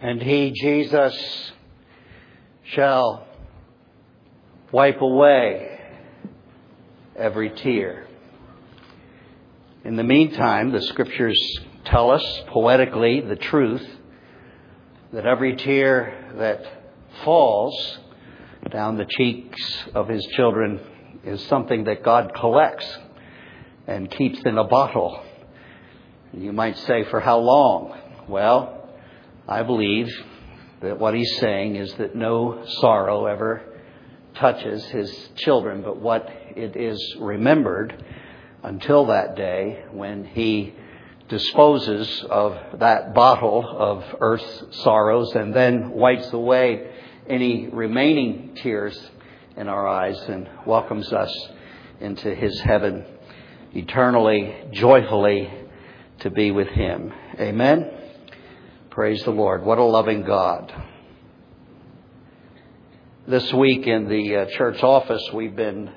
and he, Jesus, shall wipe away every tear. In the meantime, the scriptures tell us poetically the truth that every tear that falls down the cheeks of his children is something that God collects and keeps in a bottle. You might say, for how long? Well, I believe that what he's saying is that no sorrow ever touches his children, but what it is remembered until that day when he disposes of that bottle of earth's sorrows and then wipes away any remaining tears in our eyes and welcomes us into his heaven eternally, joyfully to be with him. Amen. Praise the Lord. What a loving God. This week in the uh, church office, we've been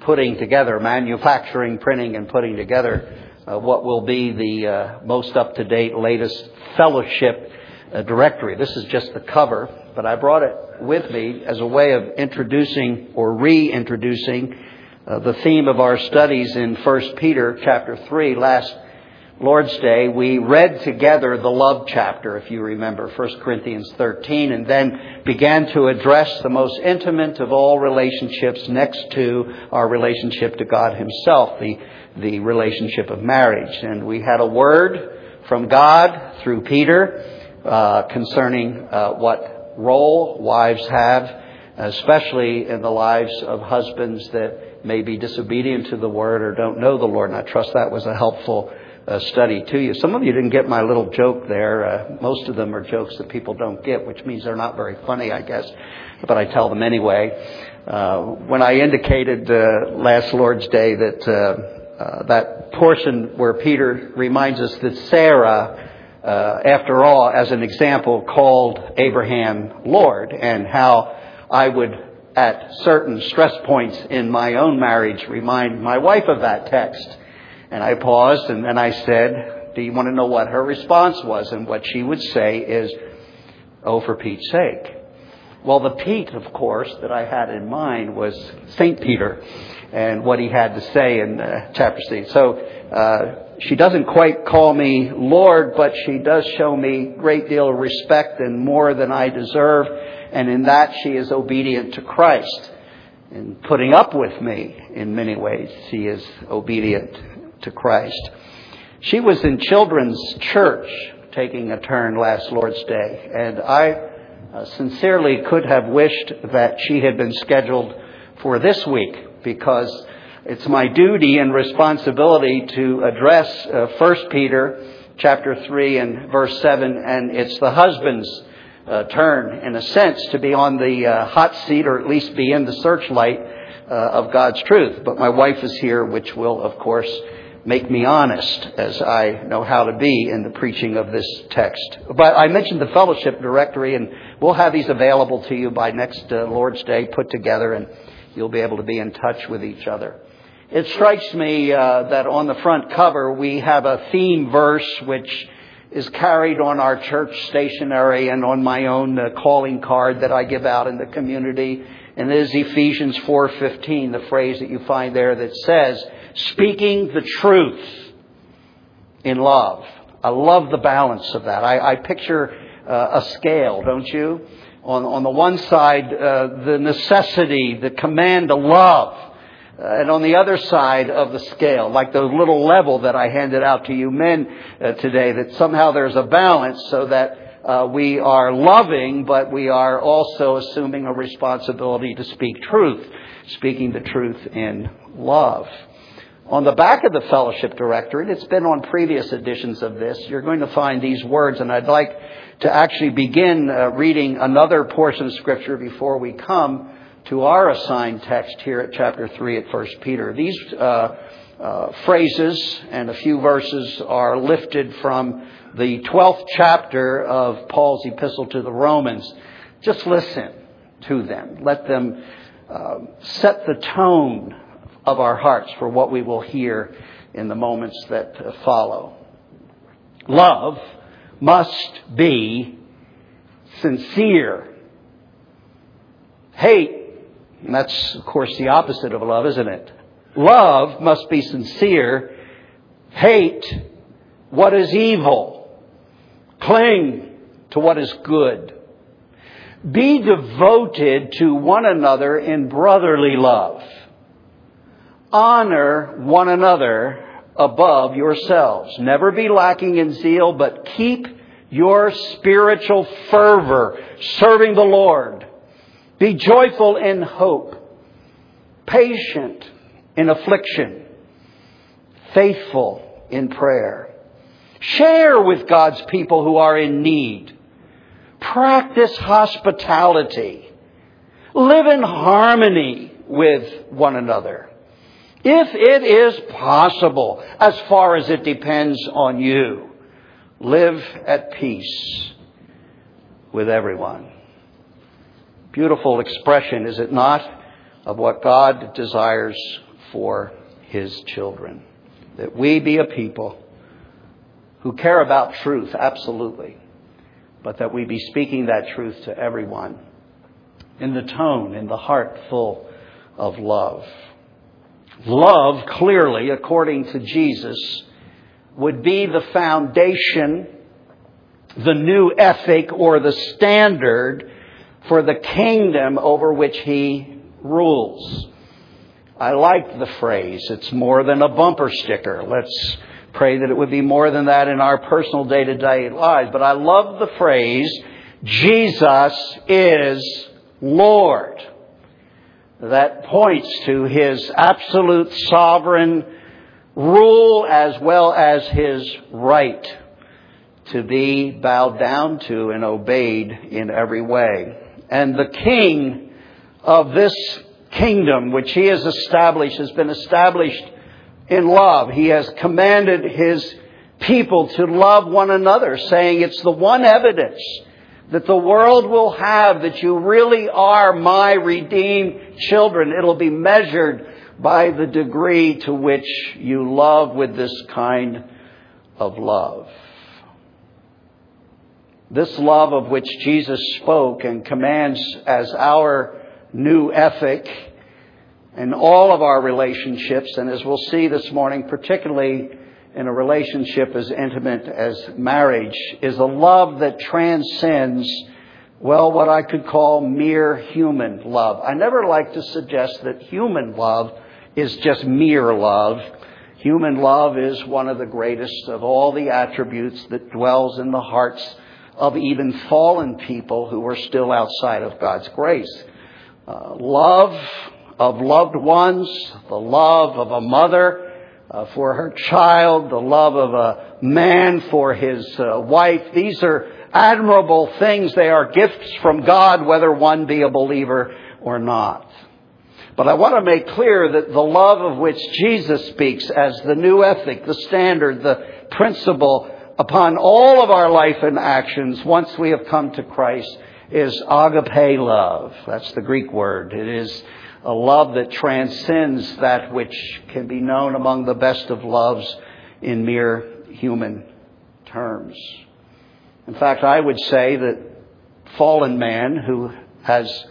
putting together, manufacturing, printing, and putting together uh, what will be the uh, most up to date, latest fellowship uh, directory. This is just the cover, but I brought it with me as a way of introducing or reintroducing uh, the theme of our studies in 1 Peter chapter 3 last Lord's Day, we read together the love chapter, if you remember, 1 Corinthians 13, and then began to address the most intimate of all relationships next to our relationship to God Himself, the, the relationship of marriage. And we had a word from God through Peter uh, concerning uh, what role wives have, especially in the lives of husbands that may be disobedient to the word or don't know the Lord. And I trust that was a helpful uh, study to you. Some of you didn't get my little joke there. Uh, most of them are jokes that people don't get, which means they're not very funny, I guess. But I tell them anyway. Uh, when I indicated uh, last Lord's Day that uh, uh, that portion where Peter reminds us that Sarah, after all, as an example, called Abraham Lord, and how I would at certain stress points in my own marriage remind my wife of that text and I paused and then I said, Do you want to know what her response was? And what she would say is, Oh, for Pete's sake. Well, the Pete, of course, that I had in mind was St. Peter and what he had to say in uh, chapter 6. So, uh, she doesn't quite call me Lord, but she does show me great deal of respect and more than I deserve. And in that, she is obedient to Christ. In putting up with me in many ways, she is obedient to Christ. She was in children's church taking a turn last Lord's Day, and I uh, sincerely could have wished that she had been scheduled for this week because it's my duty and responsibility to address uh, 1 Peter chapter 3 and verse 7, and it's the husband's uh, turn, in a sense, to be on the uh, hot seat or at least be in the searchlight uh, of God's truth. But my wife is here, which will, of course, make me honest as I know how to be in the preaching of this text. But I mentioned the fellowship directory, and we'll have these available to you by next uh, Lord's Day put together, and you'll be able to be in touch with each other. It strikes me uh, that on the front cover we have a theme verse which is carried on our church stationery and on my own uh, calling card that I give out in the community. And it is Ephesians 4:15, the phrase that you find there that says, speaking the truth in love. I love the balance of that. I, I picture uh, a scale, don't you? On, on the one side, uh, the necessity, the command to love. Uh, and on the other side of the scale, like the little level that I handed out to you men uh, today, that somehow there's a balance so that uh, we are loving, but we are also assuming a responsibility to speak truth, speaking the truth in love. On the back of the fellowship directory, it's been on previous editions of this, you're going to find these words, and I'd like to actually begin uh, reading another portion of Scripture before we come to our assigned text here at chapter 3 at 1 Peter. These uh, uh, phrases and a few verses are lifted from the 12th chapter of Paul's epistle to the Romans. Just listen to them. Let them uh, set the tone of our hearts for what we will hear in the moments that follow. Love must be sincere. Hate, and that's, of course, the opposite of love, isn't it? Love must be sincere. Hate what is evil. Cling to what is good. Be devoted to one another in brotherly love. Honor one another above yourselves. Never be lacking in zeal, but keep your spiritual fervor serving the Lord. Be joyful in hope, patient in affliction, faithful in prayer. Share with God's people who are in need. Practice hospitality. Live in harmony with one another. If it is possible, as far as it depends on you, live at peace with everyone. Beautiful expression, is it not, of what God desires for His children. That we be a people who care about truth, absolutely, but that we be speaking that truth to everyone in the tone, in the heart full of love. Love, clearly, according to Jesus, would be the foundation, the new ethic, or the standard for the kingdom over which he rules. I like the phrase, it's more than a bumper sticker. Let's pray that it would be more than that in our personal day to day lives. But I love the phrase, Jesus is Lord. That points to his absolute sovereign rule as well as his right to be bowed down to and obeyed in every way. And the king of this kingdom, which he has established, has been established in love. He has commanded his people to love one another, saying it's the one evidence that the world will have that you really are my redeemed children. It'll be measured by the degree to which you love with this kind of love. This love of which Jesus spoke and commands as our new ethic in all of our relationships, and as we'll see this morning, particularly in a relationship as intimate as marriage, is a love that transcends, well, what I could call mere human love. I never like to suggest that human love is just mere love. Human love is one of the greatest of all the attributes that dwells in the hearts of even fallen people who are still outside of God's grace. Uh, love of loved ones, the love of a mother uh, for her child, the love of a man for his uh, wife. These are admirable things. They are gifts from God, whether one be a believer or not. But I want to make clear that the love of which Jesus speaks as the new ethic, the standard, the principle upon all of our life and actions once we have come to Christ is agape love. That's the Greek word. It is a love that transcends that which can be known among the best of loves in mere human terms. In fact, I would say that fallen man who has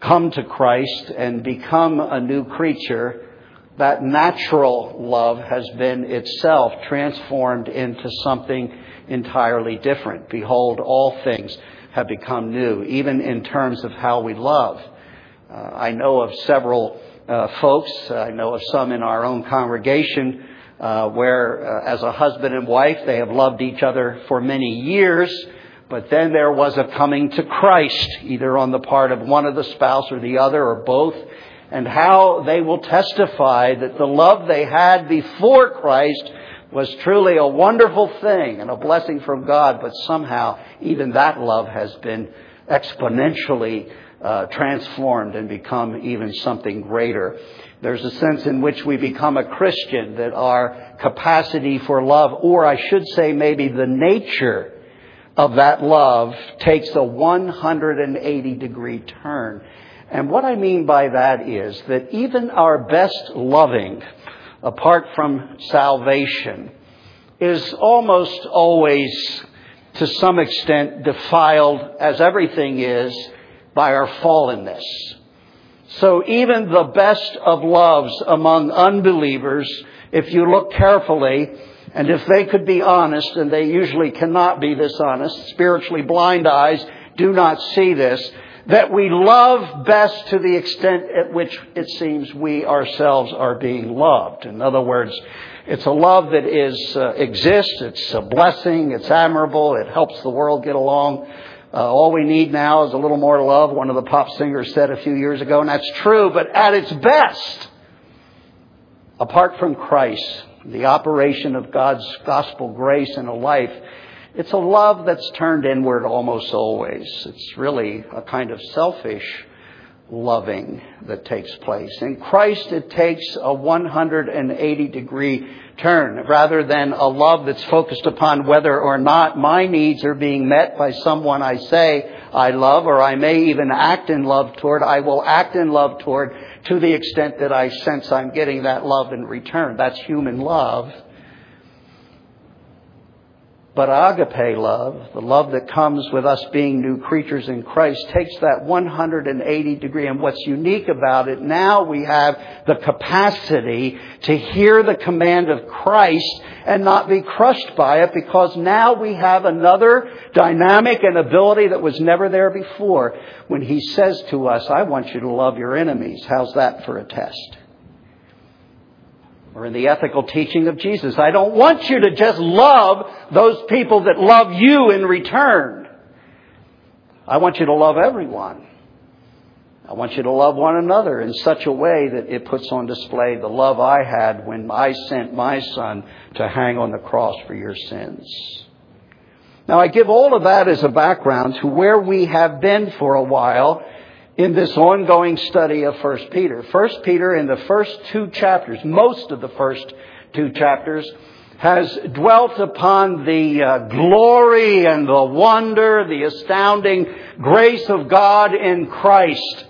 come to Christ and become a new creature, that natural love has been itself transformed into something entirely different. Behold, all things have become new, even in terms of how we love. Uh, I know of several uh, folks, I know of some in our own congregation, uh, where uh, as a husband and wife they have loved each other for many years, but then there was a coming to Christ, either on the part of one of the spouse or the other or both, and how they will testify that the love they had before Christ was truly a wonderful thing and a blessing from God, but somehow even that love has been exponentially uh, transformed and become even something greater. There's a sense in which we become a Christian that our capacity for love, or I should say maybe the nature of that love takes a 180 degree turn. And what I mean by that is that even our best loving, apart from salvation, is almost always to some extent defiled, as everything is, by our fallenness. So even the best of loves among unbelievers, if you look carefully, and if they could be honest, and they usually cannot be this honest, spiritually blind eyes do not see this, that we love best to the extent at which it seems we ourselves are being loved. In other words, it's a love that is uh, exists. It's a blessing. It's admirable. It helps the world get along. Uh, all we need now is a little more love. One of the pop singers said a few years ago, and that's true. But at its best, apart from Christ, the operation of God's gospel grace in a life, it's a love that's turned inward almost always. It's really a kind of selfish loving that takes place. In Christ, it takes a 180 degree turn rather than a love that's focused upon whether or not my needs are being met by someone I say I love or I may even act in love toward. I will act in love toward to the extent that I sense I'm getting that love in return. That's human love. But agape love, the love that comes with us being new creatures in Christ, takes that 180 degree. And what's unique about it, now we have the capacity to hear the command of Christ and not be crushed by it because now we have another dynamic and ability that was never there before. When He says to us, I want you to love your enemies. How's that for a test? Or in the ethical teaching of Jesus. I don't want you to just love those people that love you in return. I want you to love everyone. I want you to love one another in such a way that it puts on display the love I had when I sent my son to hang on the cross for your sins. Now I give all of that as a background to where we have been for a while in this ongoing study of 1 Peter. 1 Peter, in the first two chapters, most of the first two chapters, has dwelt upon the uh, glory and the wonder, the astounding grace of God in Christ.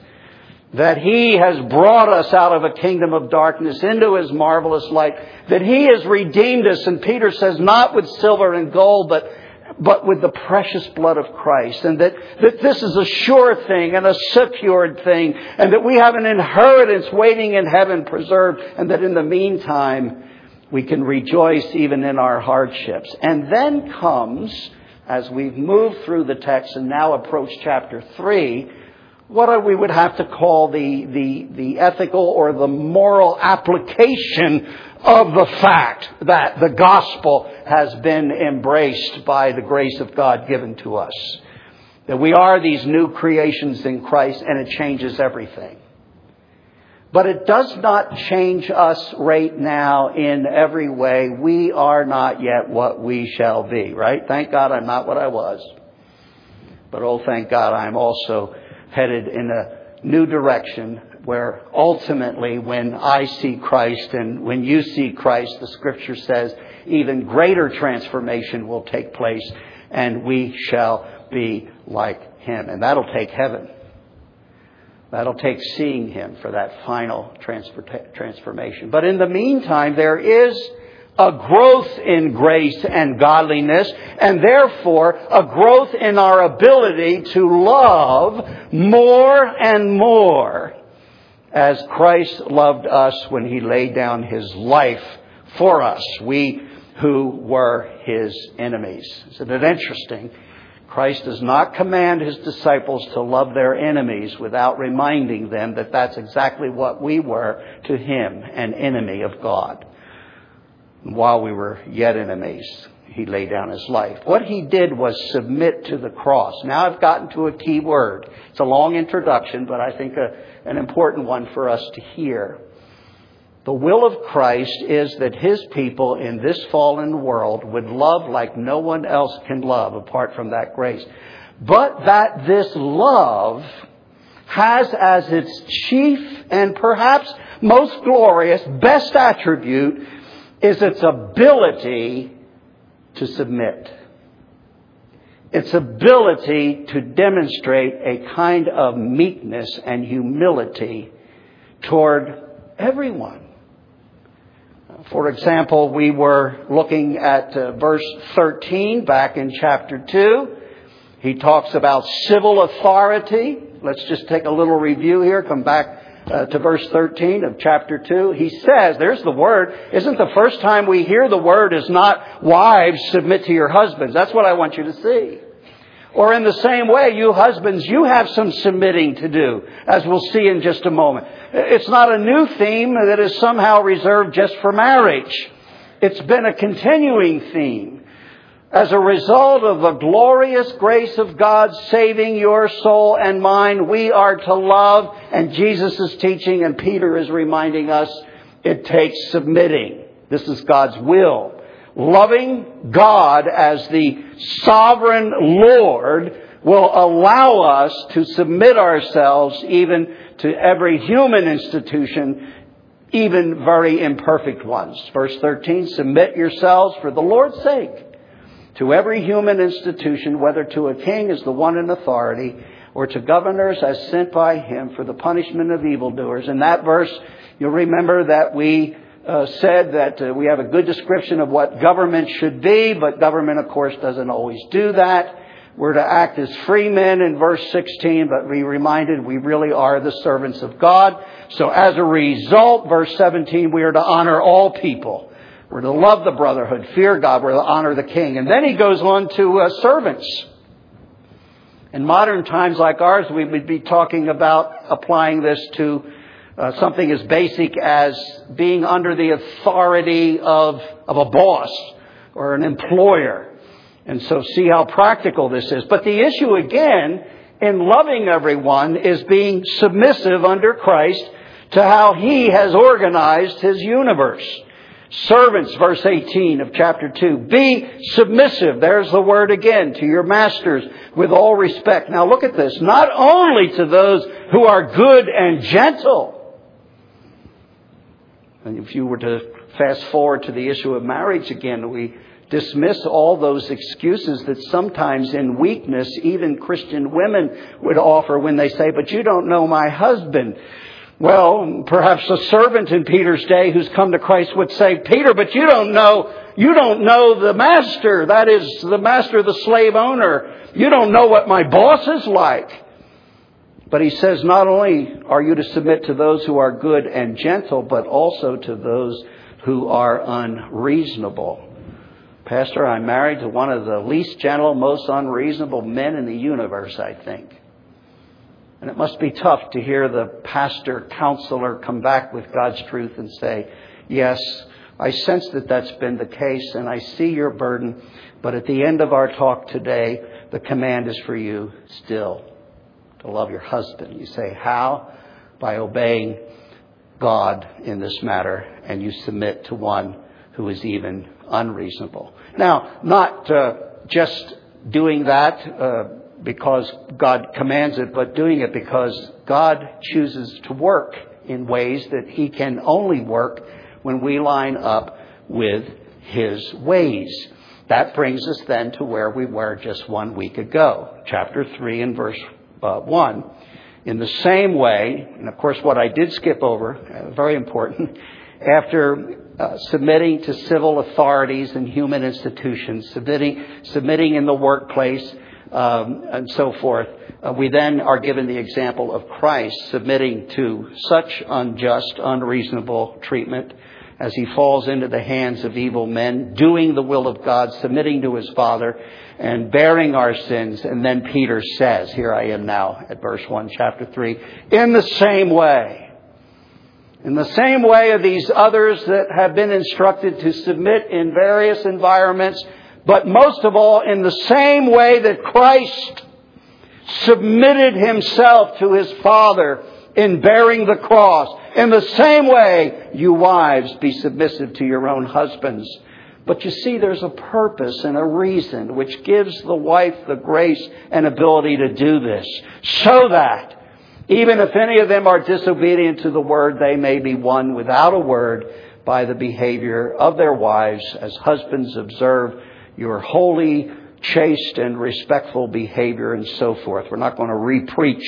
That He has brought us out of a kingdom of darkness into His marvelous light. That He has redeemed us. And Peter says, not with silver and gold, but but with the precious blood of Christ. And that, that this is a sure thing and a secured thing. And that we have an inheritance waiting in heaven preserved. And that in the meantime, we can rejoice even in our hardships. And then comes, as we've moved through the text and now approach chapter 3, what we would have to call the, the, the ethical or the moral application of the fact that the gospel has been embraced by the grace of God given to us. That we are these new creations in Christ and it changes everything. But it does not change us right now in every way. We are not yet what we shall be, right? Thank God I'm not what I was. But oh, thank God I'm also headed in a new direction where ultimately when I see Christ and when you see Christ, the scripture says even greater transformation will take place and we shall be like him. And that'll take heaven. That'll take seeing him for that final transformation. But in the meantime, there is a growth in grace and godliness, and therefore a growth in our ability to love more and more as Christ loved us when he laid down his life for us, we who were his enemies. Isn't it interesting? Christ does not command his disciples to love their enemies without reminding them that that's exactly what we were to him, an enemy of God while we were yet enemies, he laid down his life. What he did was submit to the cross. Now I've gotten to a key word. It's a long introduction, but I think a, an important one for us to hear. The will of Christ is that his people in this fallen world would love like no one else can love apart from that grace. But that this love has as its chief and perhaps most glorious, best attribute is its ability to submit. Its ability to demonstrate a kind of meekness and humility toward everyone. For example, we were looking at uh, verse 13 back in chapter 2. He talks about civil authority. Let's just take a little review here, come back uh, to verse 13 of chapter 2. He says, there's the word. Isn't the first time we hear the word is not wives submit to your husbands. That's what I want you to see. Or in the same way, you husbands, you have some submitting to do, as we'll see in just a moment. It's not a new theme that is somehow reserved just for marriage. It's been a continuing theme. As a result of the glorious grace of God saving your soul and mine, we are to love, and Jesus is teaching, and Peter is reminding us, it takes submitting. This is God's will loving God as the sovereign Lord will allow us to submit ourselves even to every human institution, even very imperfect ones. Verse 13, submit yourselves for the Lord's sake to every human institution, whether to a king as the one in authority, or to governors as sent by him for the punishment of evildoers. In that verse, you'll remember that we uh, said that uh, we have a good description of what government should be, but government, of course, doesn't always do that. We're to act as free men in verse 16, but we reminded we really are the servants of God. So as a result, verse 17, we are to honor all people. We're to love the brotherhood, fear God, we're to honor the king. And then he goes on to uh, servants. In modern times like ours, we would be talking about applying this to uh, something as basic as being under the authority of, of a boss or an employer. And so see how practical this is. But the issue again in loving everyone is being submissive under Christ to how He has organized His universe. Servants, verse 18 of chapter 2. Be submissive, there's the word again, to your masters with all respect. Now look at this. Not only to those who are good and gentle, and if you were to fast forward to the issue of marriage again, we dismiss all those excuses that sometimes in weakness even Christian women would offer when they say, but you don't know my husband. Well, perhaps a servant in Peter's day who's come to Christ would say, Peter, but you don't know, you don't know the master. That is the master, the slave owner. You don't know what my boss is like. But he says not only are you to submit to those who are good and gentle, but also to those who are unreasonable. Pastor, I'm married to one of the least gentle, most unreasonable men in the universe, I think. And it must be tough to hear the pastor, counselor come back with God's truth and say, Yes, I sense that that's been the case and I see your burden, but at the end of our talk today, the command is for you still to love your husband. You say, How? By obeying God in this matter, and you submit to one who is even unreasonable. Now, not uh, just doing that uh, because God commands it, but doing it because God chooses to work in ways that He can only work when we line up with His ways. That brings us then to where we were just one week ago, chapter 3 and verse uh, 1. In the same way, and of course, what I did skip over, uh, very important, after uh, submitting to civil authorities and human institutions, submitting, submitting in the workplace, um, and so forth, uh, we then are given the example of Christ submitting to such unjust, unreasonable treatment as he falls into the hands of evil men, doing the will of God, submitting to his Father, and bearing our sins. And then Peter says, here I am now at verse 1, chapter 3, in the same way. In the same way of these others that have been instructed to submit in various environments, but most of all in the same way that Christ submitted himself to his Father in bearing the cross. In the same way, you wives, be submissive to your own husbands but you see, there's a purpose and a reason which gives the wife the grace and ability to do this. So that, even if any of them are disobedient to the word, they may be won without a word by the behavior of their wives as husbands observe your holy, chaste, and respectful behavior and so forth. We're not going to repreach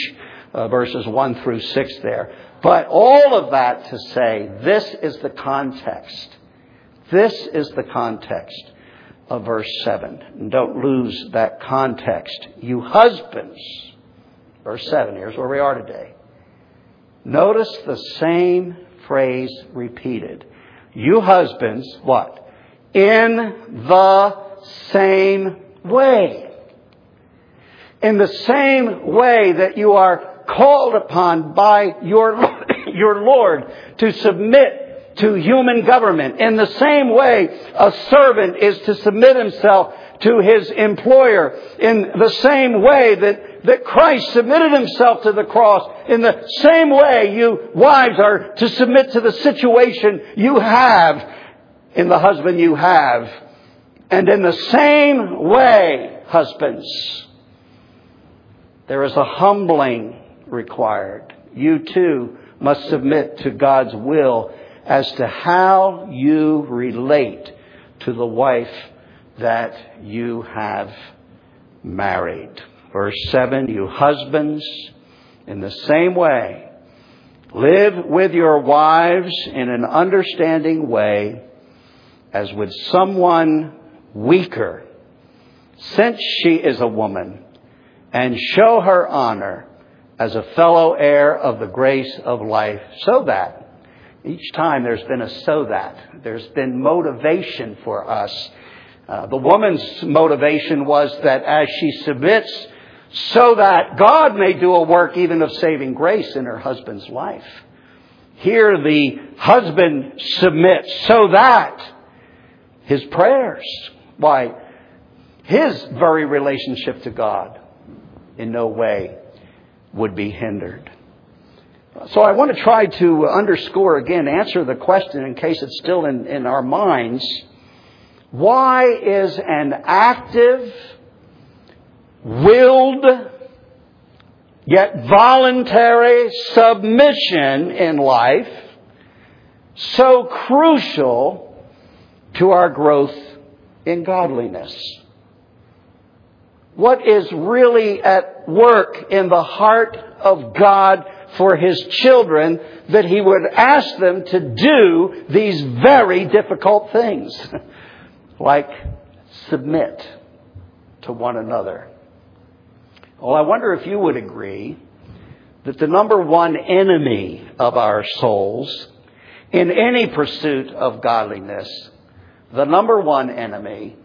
uh, verses 1 through 6 there. But all of that to say, this is the context This is the context of verse 7. And don't lose that context. You husbands, verse 7, here's where we are today. Notice the same phrase repeated. You husbands, what? In the same way. In the same way that you are called upon by your, your Lord to submit to human government. In the same way, a servant is to submit himself to his employer. In the same way that, that Christ submitted himself to the cross. In the same way, you wives are to submit to the situation you have in the husband you have. And in the same way, husbands, there is a humbling required. You too must submit to God's will as to how you relate to the wife that you have married. Verse 7 You husbands, in the same way, live with your wives in an understanding way as with someone weaker, since she is a woman, and show her honor as a fellow heir of the grace of life, so that each time there's been a so that, there's been motivation for us. Uh, the woman's motivation was that as she submits, so that God may do a work even of saving grace in her husband's life. Here the husband submits so that his prayers, why, his very relationship to God in no way would be hindered. So I want to try to underscore again, answer the question in case it's still in, in our minds. Why is an active, willed, yet voluntary submission in life so crucial to our growth in godliness? What is really at work in the heart of God for His children that He would ask them to do these very difficult things? like submit to one another. Well, I wonder if you would agree that the number one enemy of our souls in any pursuit of godliness the number one enemy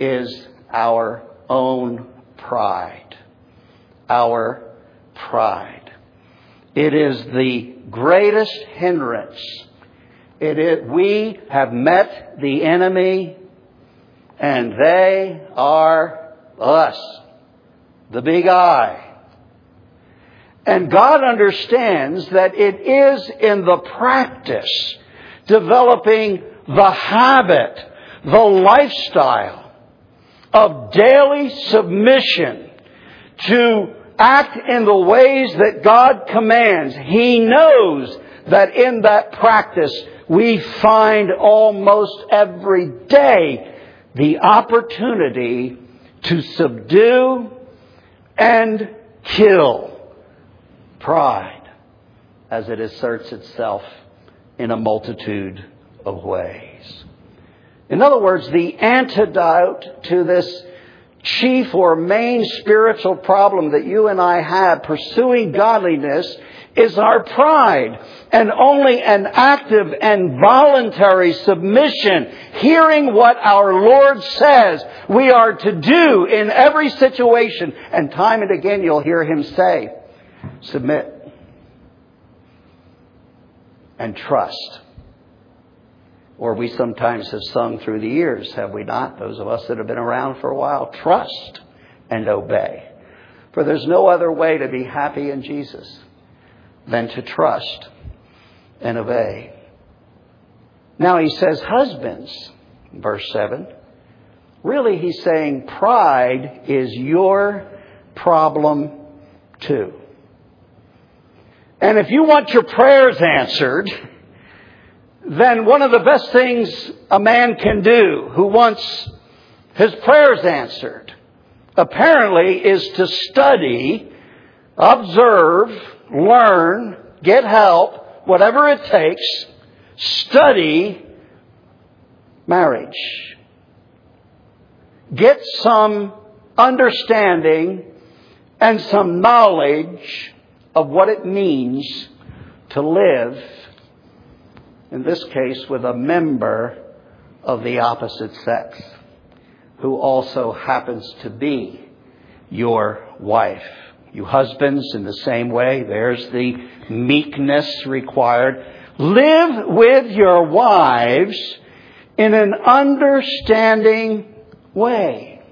is our own pride. Our pride. It is the greatest hindrance. It is, we have met the enemy and they are us. The big I. And God understands that it is in the practice developing the habit, the lifestyle of daily submission to act in the ways that God commands. He knows that in that practice we find almost every day the opportunity to subdue and kill pride as it asserts itself in a multitude of ways. In other words, the antidote to this chief or main spiritual problem that you and I have pursuing godliness is our pride. And only an active and voluntary submission, hearing what our Lord says we are to do in every situation. And time and again you'll hear Him say, submit and trust. Or we sometimes have sung through the years, have we not? Those of us that have been around for a while, trust and obey. For there's no other way to be happy in Jesus than to trust and obey. Now he says, husbands, verse 7. Really, he's saying pride is your problem too. And if you want your prayers answered, then one of the best things a man can do who wants his prayers answered apparently is to study, observe, learn, get help, whatever it takes, study marriage. Get some understanding and some knowledge of what it means to live, in this case, with a member of the opposite sex who also happens to be your wife. You husbands, in the same way, there's the meekness required. Live with your wives in an understanding way.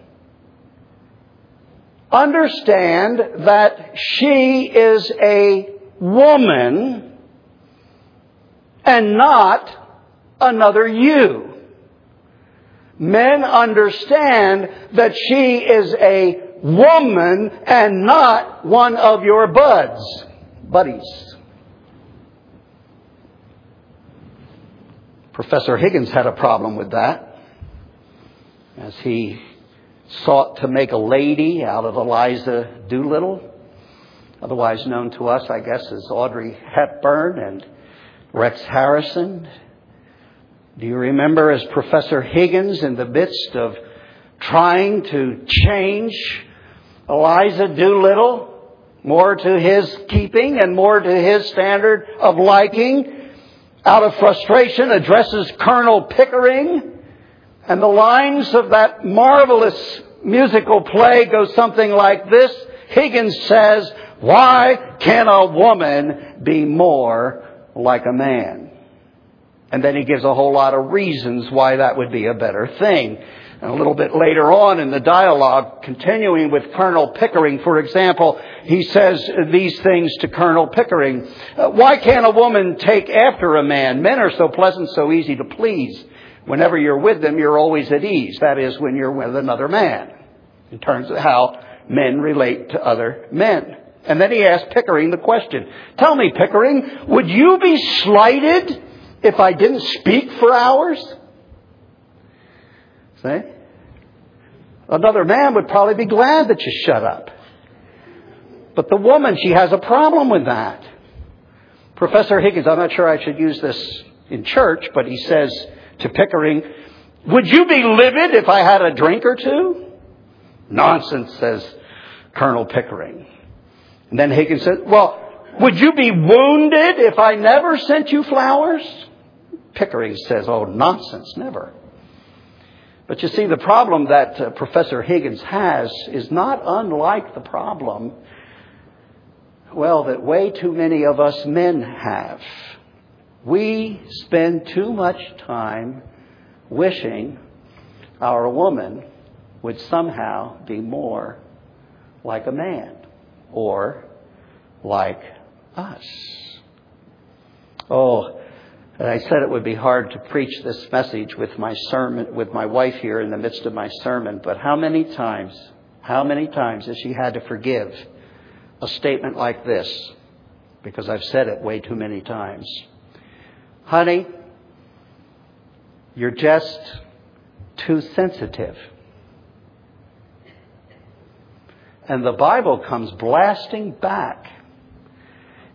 Understand that she is a woman and not another you. Men understand that she is a woman and not one of your buds, buddies. Professor Higgins had a problem with that as he sought to make a lady out of Eliza Doolittle, otherwise known to us, I guess, as Audrey Hepburn and Rex Harrison. Do you remember as Professor Higgins, in the midst of trying to change Eliza Doolittle more to his keeping and more to his standard of liking, out of frustration, addresses Colonel Pickering. And the lines of that marvelous musical play go something like this. Higgins says, why can a woman be more like a man? And then he gives a whole lot of reasons why that would be a better thing. And a little bit later on in the dialogue, continuing with Colonel Pickering, for example, he says these things to Colonel Pickering. Uh, Why can't a woman take after a man? Men are so pleasant, so easy to please. Whenever you're with them, you're always at ease. That is, when you're with another man, in terms of how men relate to other men. And then he asked Pickering the question, Tell me, Pickering, would you be slighted if I didn't speak for hours? See? Another man would probably be glad that you shut up. But the woman, she has a problem with that. Professor Higgins, I'm not sure I should use this in church, but he says to Pickering, Would you be livid if I had a drink or two? Nonsense, says Colonel Pickering. And then Higgins says, Well, would you be wounded if I never sent you flowers? Pickering says, Oh, nonsense, never. But you see, the problem that uh, Professor Higgins has is not unlike the problem, well, that way too many of us men have. We spend too much time wishing our woman would somehow be more like a man or like us. Oh, and I said it would be hard to preach this message with my sermon, with my wife here in the midst of my sermon, but how many times, how many times has she had to forgive a statement like this? Because I've said it way too many times. Honey, you're just too sensitive. And the Bible comes blasting back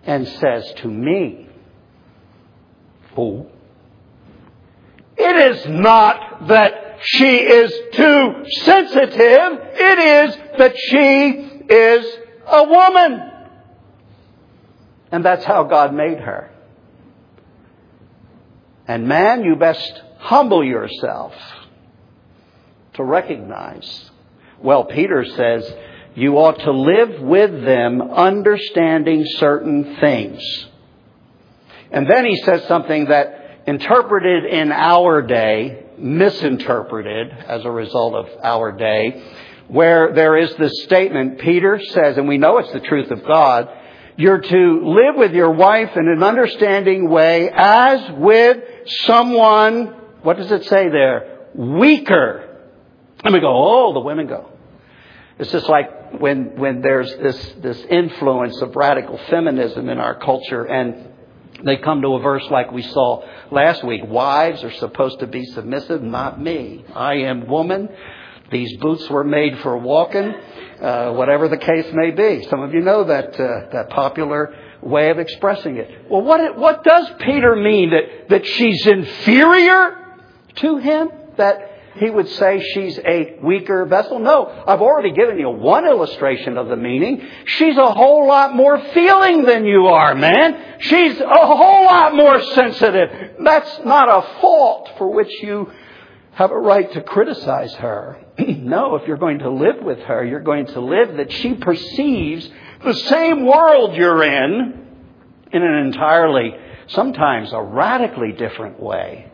and says to me, fool. It is not that she is too sensitive. It is that she is a woman. And that's how God made her. And man, you best humble yourself to recognize. Well, Peter says you ought to live with them understanding certain things. And then he says something that interpreted in our day, misinterpreted as a result of our day, where there is this statement, Peter says, and we know it's the truth of God, you're to live with your wife in an understanding way as with someone, what does it say there? Weaker. And we go, oh, the women go. It's just like when, when there's this, this influence of radical feminism in our culture and they come to a verse like we saw last week. Wives are supposed to be submissive, not me. I am woman. These boots were made for walking, uh, whatever the case may be. Some of you know that uh, that popular way of expressing it. Well, what what does Peter mean that that she's inferior? to him that he would say she's a weaker vessel? No, I've already given you one illustration of the meaning. She's a whole lot more feeling than you are, man. She's a whole lot more sensitive. That's not a fault for which you have a right to criticize her. no, if you're going to live with her, you're going to live that she perceives the same world you're in in an entirely, sometimes a radically different way.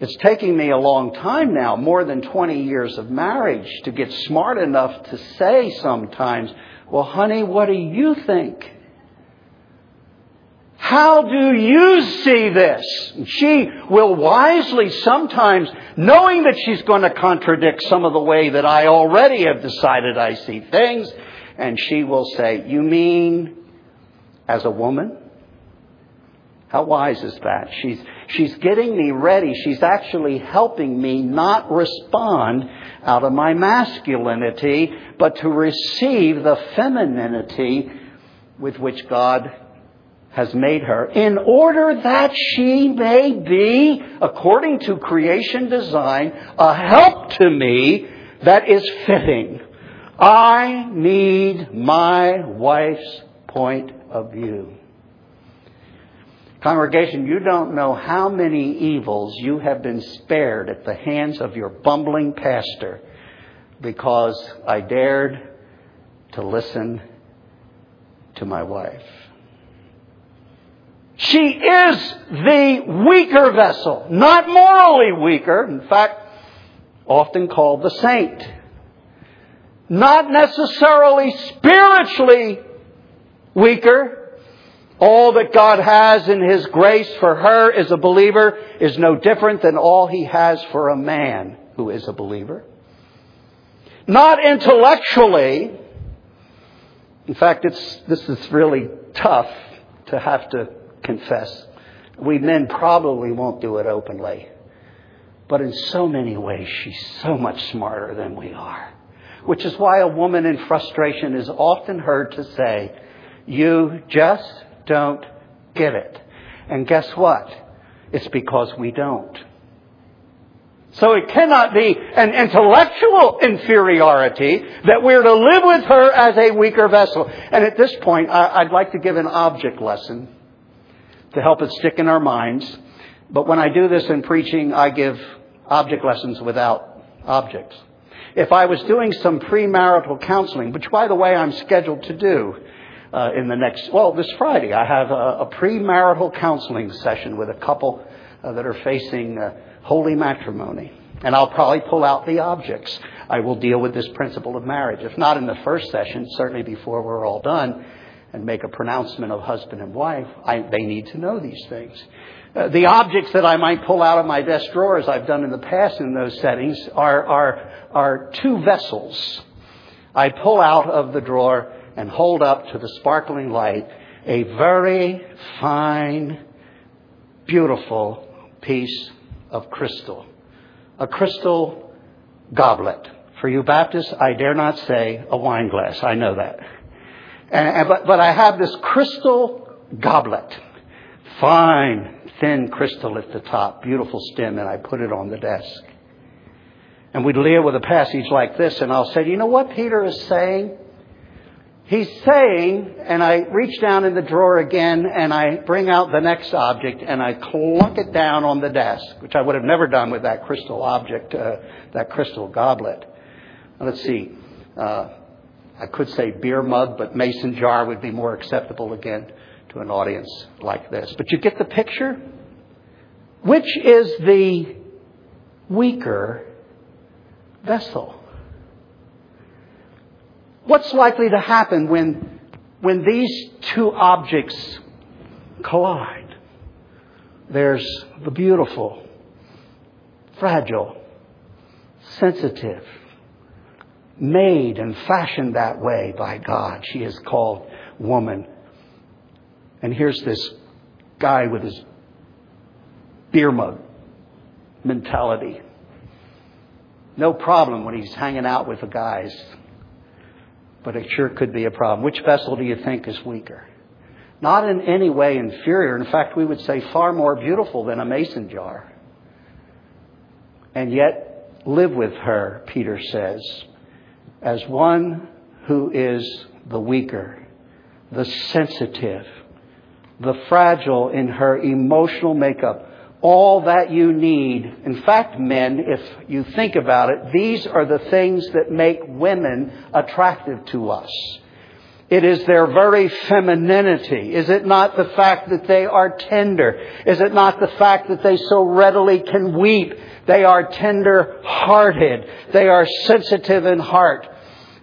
It's taking me a long time now, more than 20 years of marriage, to get smart enough to say sometimes, well, honey, what do you think? How do you see this? She will wisely sometimes, knowing that she's going to contradict some of the way that I already have decided I see things, and she will say, You mean as a woman? How wise is that? She's, she's getting me ready. She's actually helping me not respond out of my masculinity, but to receive the femininity with which God has made her in order that she may be, according to creation design, a help to me that is fitting. I need my wife's point of view. Congregation, you don't know how many evils you have been spared at the hands of your bumbling pastor because I dared to listen to my wife. She is the weaker vessel, not morally weaker, in fact, often called the saint. Not necessarily spiritually weaker, all that God has in His grace for her as a believer is no different than all He has for a man who is a believer. Not intellectually. In fact, it's, this is really tough to have to confess. We men probably won't do it openly. But in so many ways, she's so much smarter than we are. Which is why a woman in frustration is often heard to say, You just don't get it. And guess what? It's because we don't. So it cannot be an intellectual inferiority that we're to live with her as a weaker vessel. And at this point, I'd like to give an object lesson to help it stick in our minds. But when I do this in preaching, I give object lessons without objects. If I was doing some premarital counseling, which by the way I'm scheduled to do, uh, in the next, well, this Friday, I have a, a premarital counseling session with a couple uh, that are facing uh, holy matrimony. And I'll probably pull out the objects. I will deal with this principle of marriage. If not in the first session, certainly before we're all done and make a pronouncement of husband and wife, I, they need to know these things. Uh, the objects that I might pull out of my desk drawer, as I've done in the past in those settings, are, are, are two vessels. I pull out of the drawer and hold up to the sparkling light a very fine, beautiful piece of crystal. A crystal goblet. For you Baptists, I dare not say a wine glass. I know that. And, and, but, but I have this crystal goblet. Fine, thin crystal at the top, beautiful stem, and I put it on the desk. And we'd deal with a passage like this, and I'll say, you know what Peter is saying? He's saying, and I reach down in the drawer again and I bring out the next object and I clunk it down on the desk, which I would have never done with that crystal object, uh, that crystal goblet. let's see. Uh, I could say beer mug, but mason jar would be more acceptable again to an audience like this. But you get the picture? Which is the weaker vessel? What's likely to happen when, when these two objects collide? There's the beautiful, fragile, sensitive, made and fashioned that way by God. She is called woman. And here's this guy with his beer mug mentality. No problem when he's hanging out with the guys but it sure could be a problem. Which vessel do you think is weaker? Not in any way inferior. In fact, we would say far more beautiful than a mason jar. and yet live with her, Peter says, as one who is the weaker, the sensitive, the fragile in her emotional makeup. All that you need. In fact, men, if you think about it, these are the things that make women attractive to us. It is their very femininity. Is it not the fact that they are tender? Is it not the fact that they so readily can weep? They are tender hearted. They are sensitive in heart.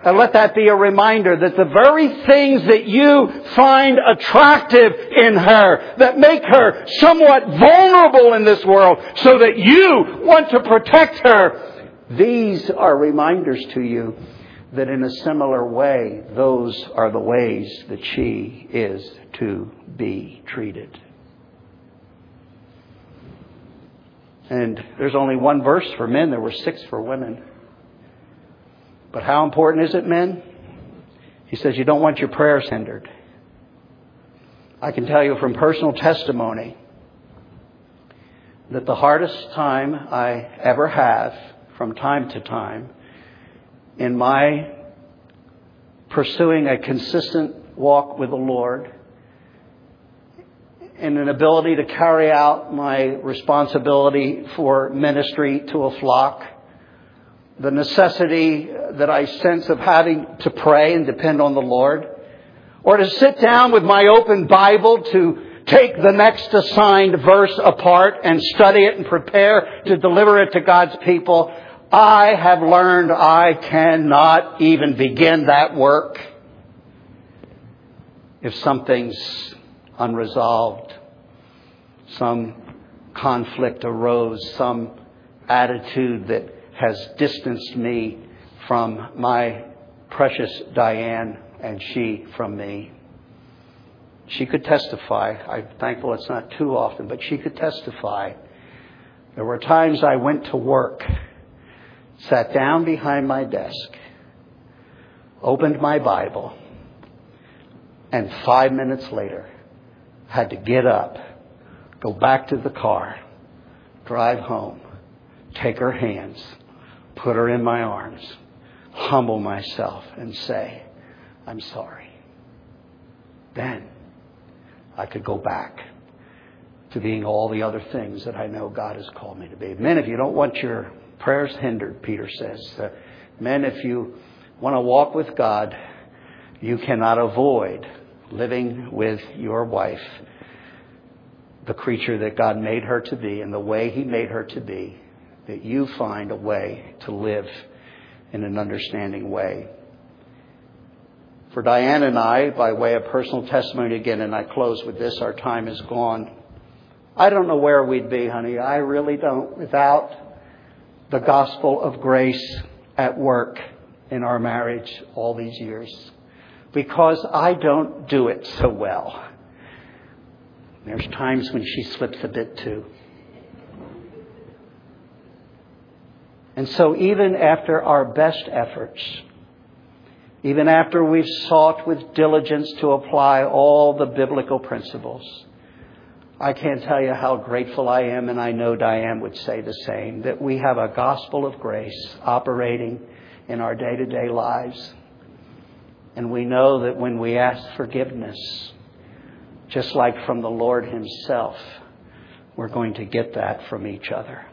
And let that be a reminder that the very things that you find attractive in her, that make her somewhat vulnerable in this world, so that you want to protect her, these are reminders to you that in a similar way, those are the ways that she is to be treated. And there's only one verse for men, there were six for women. But how important is it, men? He says you don't want your prayers hindered. I can tell you from personal testimony that the hardest time I ever have from time to time in my pursuing a consistent walk with the Lord and an ability to carry out my responsibility for ministry to a flock, the necessity that I sense of having to pray and depend on the Lord, or to sit down with my open Bible to take the next assigned verse apart and study it and prepare to deliver it to God's people, I have learned I cannot even begin that work if something's unresolved, some conflict arose, some attitude that has distanced me from my precious Diane and she from me. She could testify. I'm thankful it's not too often, but she could testify. There were times I went to work sat down behind my desk, opened my Bible, and five minutes later had to get up, go back to the car, drive home, take her hands, put her in my arms, humble myself, and say, I'm sorry. Then I could go back to being all the other things that I know God has called me to be. Men, if you don't want your Prayer's hindered, Peter says. Uh, men, if you want to walk with God, you cannot avoid living with your wife, the creature that God made her to be and the way He made her to be, that you find a way to live in an understanding way. For Diane and I, by way of personal testimony again, and I close with this, our time is gone. I don't know where we'd be, honey. I really don't without the gospel of grace at work in our marriage all these years because I don't do it so well. There's times when she slips a bit too. And so, even after our best efforts, even after we've sought with diligence to apply all the biblical principles, I can't tell you how grateful I am, and I know Diane would say the same, that we have a gospel of grace operating in our day to day lives. And we know that when we ask forgiveness, just like from the Lord Himself, we're going to get that from each other.